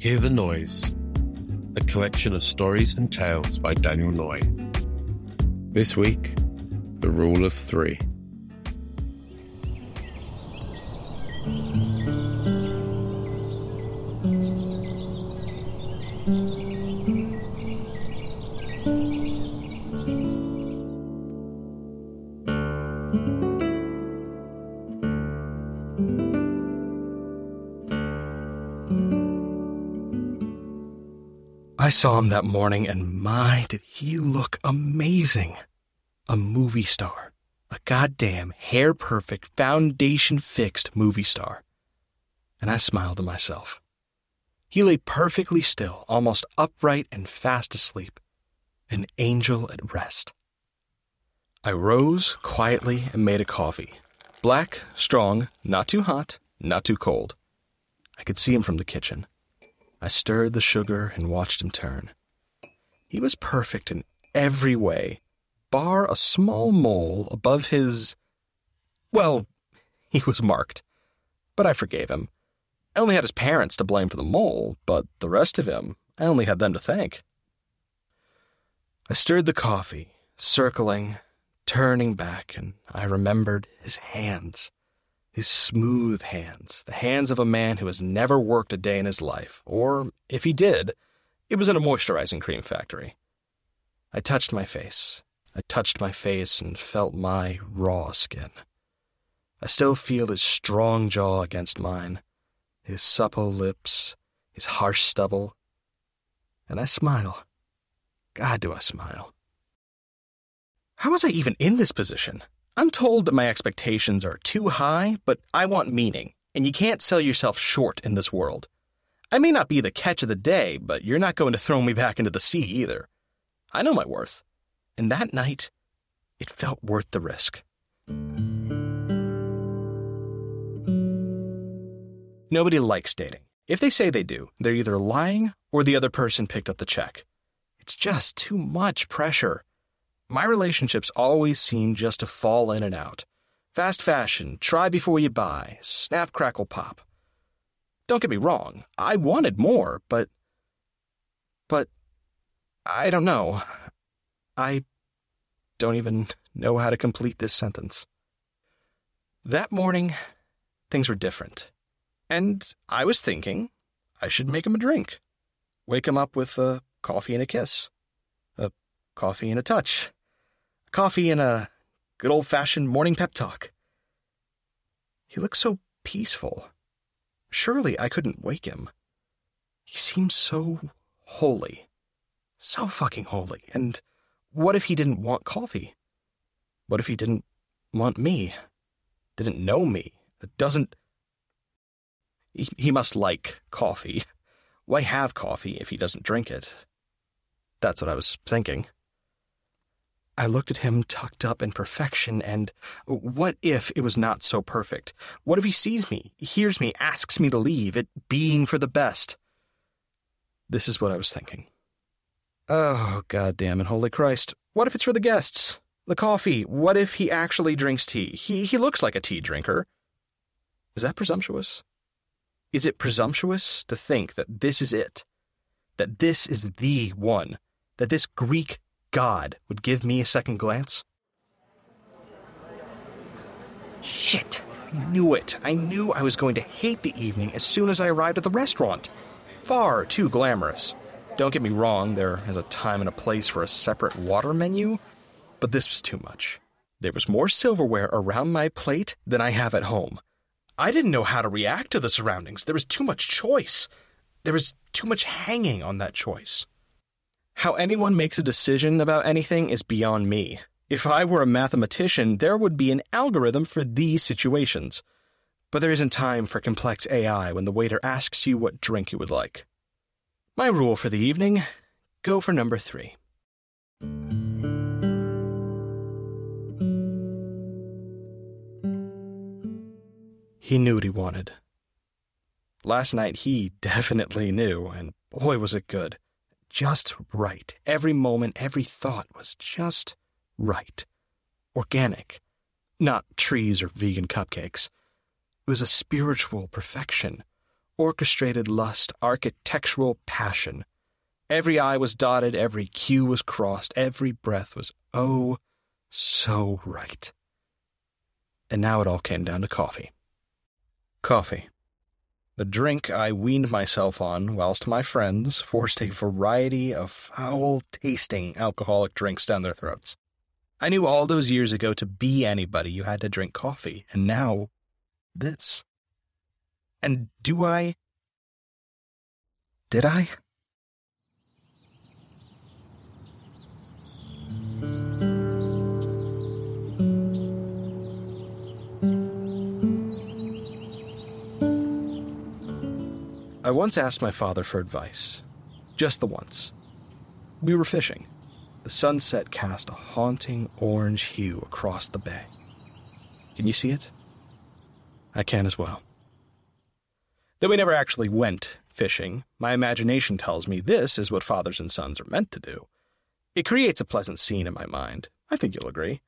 Hear the Noise, a collection of stories and tales by Daniel Noy. This week, The Rule of Three. I saw him that morning, and my, did he look amazing. A movie star. A goddamn hair perfect, foundation fixed movie star. And I smiled to myself. He lay perfectly still, almost upright and fast asleep. An angel at rest. I rose quietly and made a coffee. Black, strong, not too hot, not too cold. I could see him from the kitchen. I stirred the sugar and watched him turn. He was perfect in every way, bar a small mole above his. Well, he was marked. But I forgave him. I only had his parents to blame for the mole, but the rest of him, I only had them to thank. I stirred the coffee, circling, turning back, and I remembered his hands his smooth hands, the hands of a man who has never worked a day in his life, or if he did, it was in a moisturizing cream factory. I touched my face. I touched my face and felt my raw skin. I still feel his strong jaw against mine, his supple lips, his harsh stubble. And I smile. God, do I smile. How was I even in this position? I'm told that my expectations are too high, but I want meaning, and you can't sell yourself short in this world. I may not be the catch of the day, but you're not going to throw me back into the sea either. I know my worth. And that night, it felt worth the risk. Nobody likes dating. If they say they do, they're either lying or the other person picked up the check. It's just too much pressure. My relationships always seem just to fall in and out. Fast fashion, try before you buy, snap, crackle, pop. Don't get me wrong, I wanted more, but. But. I don't know. I don't even know how to complete this sentence. That morning, things were different. And I was thinking I should make him a drink. Wake him up with a coffee and a kiss. A coffee and a touch coffee, and a good old fashioned morning pep talk. He looked so peaceful. Surely I couldn't wake him. He seemed so holy. So fucking holy. And what if he didn't want coffee? What if he didn't want me? Didn't know me? Doesn't. He, he must like coffee. Why have coffee if he doesn't drink it? That's what I was thinking. I looked at him tucked up in perfection, and what if it was not so perfect? What if he sees me, hears me, asks me to leave, it being for the best? This is what I was thinking. Oh, God damn it, holy Christ. What if it's for the guests? The coffee. What if he actually drinks tea? He, he looks like a tea drinker. Is that presumptuous? Is it presumptuous to think that this is it? That this is the one? That this Greek God would give me a second glance? Shit. I knew it. I knew I was going to hate the evening as soon as I arrived at the restaurant. Far too glamorous. Don't get me wrong, there is a time and a place for a separate water menu, but this was too much. There was more silverware around my plate than I have at home. I didn't know how to react to the surroundings. There was too much choice. There was too much hanging on that choice. How anyone makes a decision about anything is beyond me. If I were a mathematician, there would be an algorithm for these situations. But there isn't time for complex AI when the waiter asks you what drink you would like. My rule for the evening go for number three. He knew what he wanted. Last night he definitely knew, and boy was it good just right. Every moment, every thought was just right. Organic. Not trees or vegan cupcakes. It was a spiritual perfection. orchestrated lust, architectural passion. Every I was dotted, every Q was crossed, every breath was oh so right. And now it all came down to coffee. Coffee. The drink I weaned myself on, whilst my friends forced a variety of foul tasting alcoholic drinks down their throats. I knew all those years ago to be anybody you had to drink coffee, and now this. And do I? Did I? I once asked my father for advice. Just the once. We were fishing. The sunset cast a haunting orange hue across the bay. Can you see it? I can as well. Though we never actually went fishing, my imagination tells me this is what fathers and sons are meant to do. It creates a pleasant scene in my mind. I think you'll agree.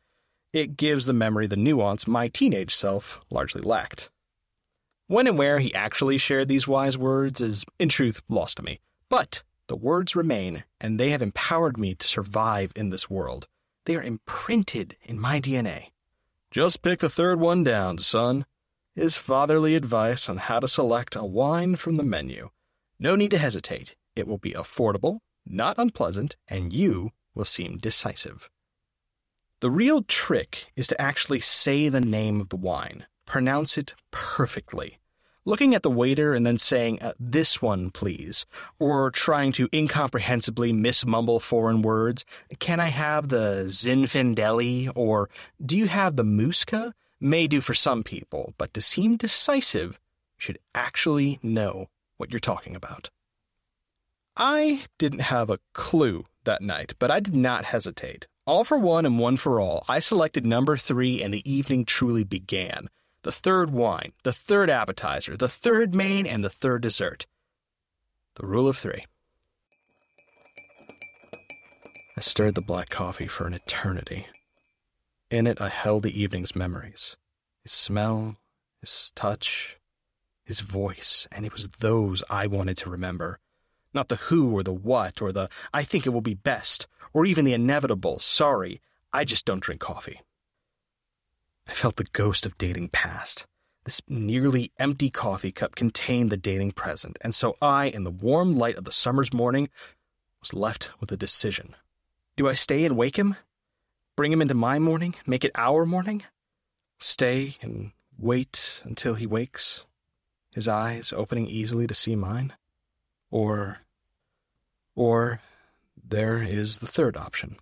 It gives the memory the nuance my teenage self largely lacked. When and where he actually shared these wise words is, in truth, lost to me. But the words remain, and they have empowered me to survive in this world. They are imprinted in my DNA. Just pick the third one down, son. His fatherly advice on how to select a wine from the menu. No need to hesitate. It will be affordable, not unpleasant, and you will seem decisive. The real trick is to actually say the name of the wine, pronounce it perfectly looking at the waiter and then saying, uh, This one, please, or trying to incomprehensibly mismumble foreign words. Can I have the Zinfandeli? Or do you have the Musca? May do for some people, but to seem decisive, you should actually know what you're talking about. I didn't have a clue that night, but I did not hesitate. All for one and one for all, I selected number three, and the evening truly began the third wine, the third appetizer, the third main, and the third dessert. The rule of three. I stirred the black coffee for an eternity. In it, I held the evening's memories his smell, his touch, his voice, and it was those I wanted to remember. Not the who or the what or the I think it will be best, or even the inevitable sorry, I just don't drink coffee. I felt the ghost of dating past. This nearly empty coffee cup contained the dating present, and so I, in the warm light of the summer's morning, was left with a decision. Do I stay and wake him? Bring him into my morning? Make it our morning? Stay and wait until he wakes, his eyes opening easily to see mine? Or. Or there is the third option.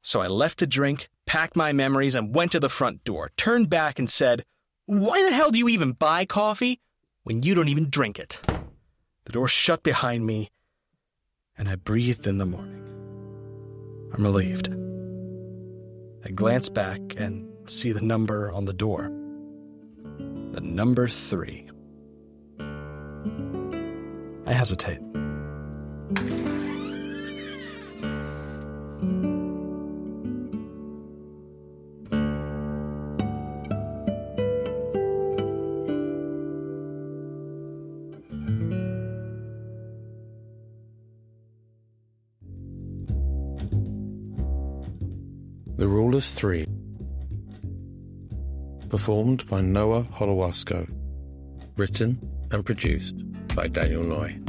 So I left the drink, packed my memories, and went to the front door, turned back, and said, Why the hell do you even buy coffee when you don't even drink it? The door shut behind me, and I breathed in the morning. I'm relieved. I glance back and see the number on the door. The number three. I hesitate. Rule of Three. Performed by Noah Holowasko. Written and produced by Daniel Noy.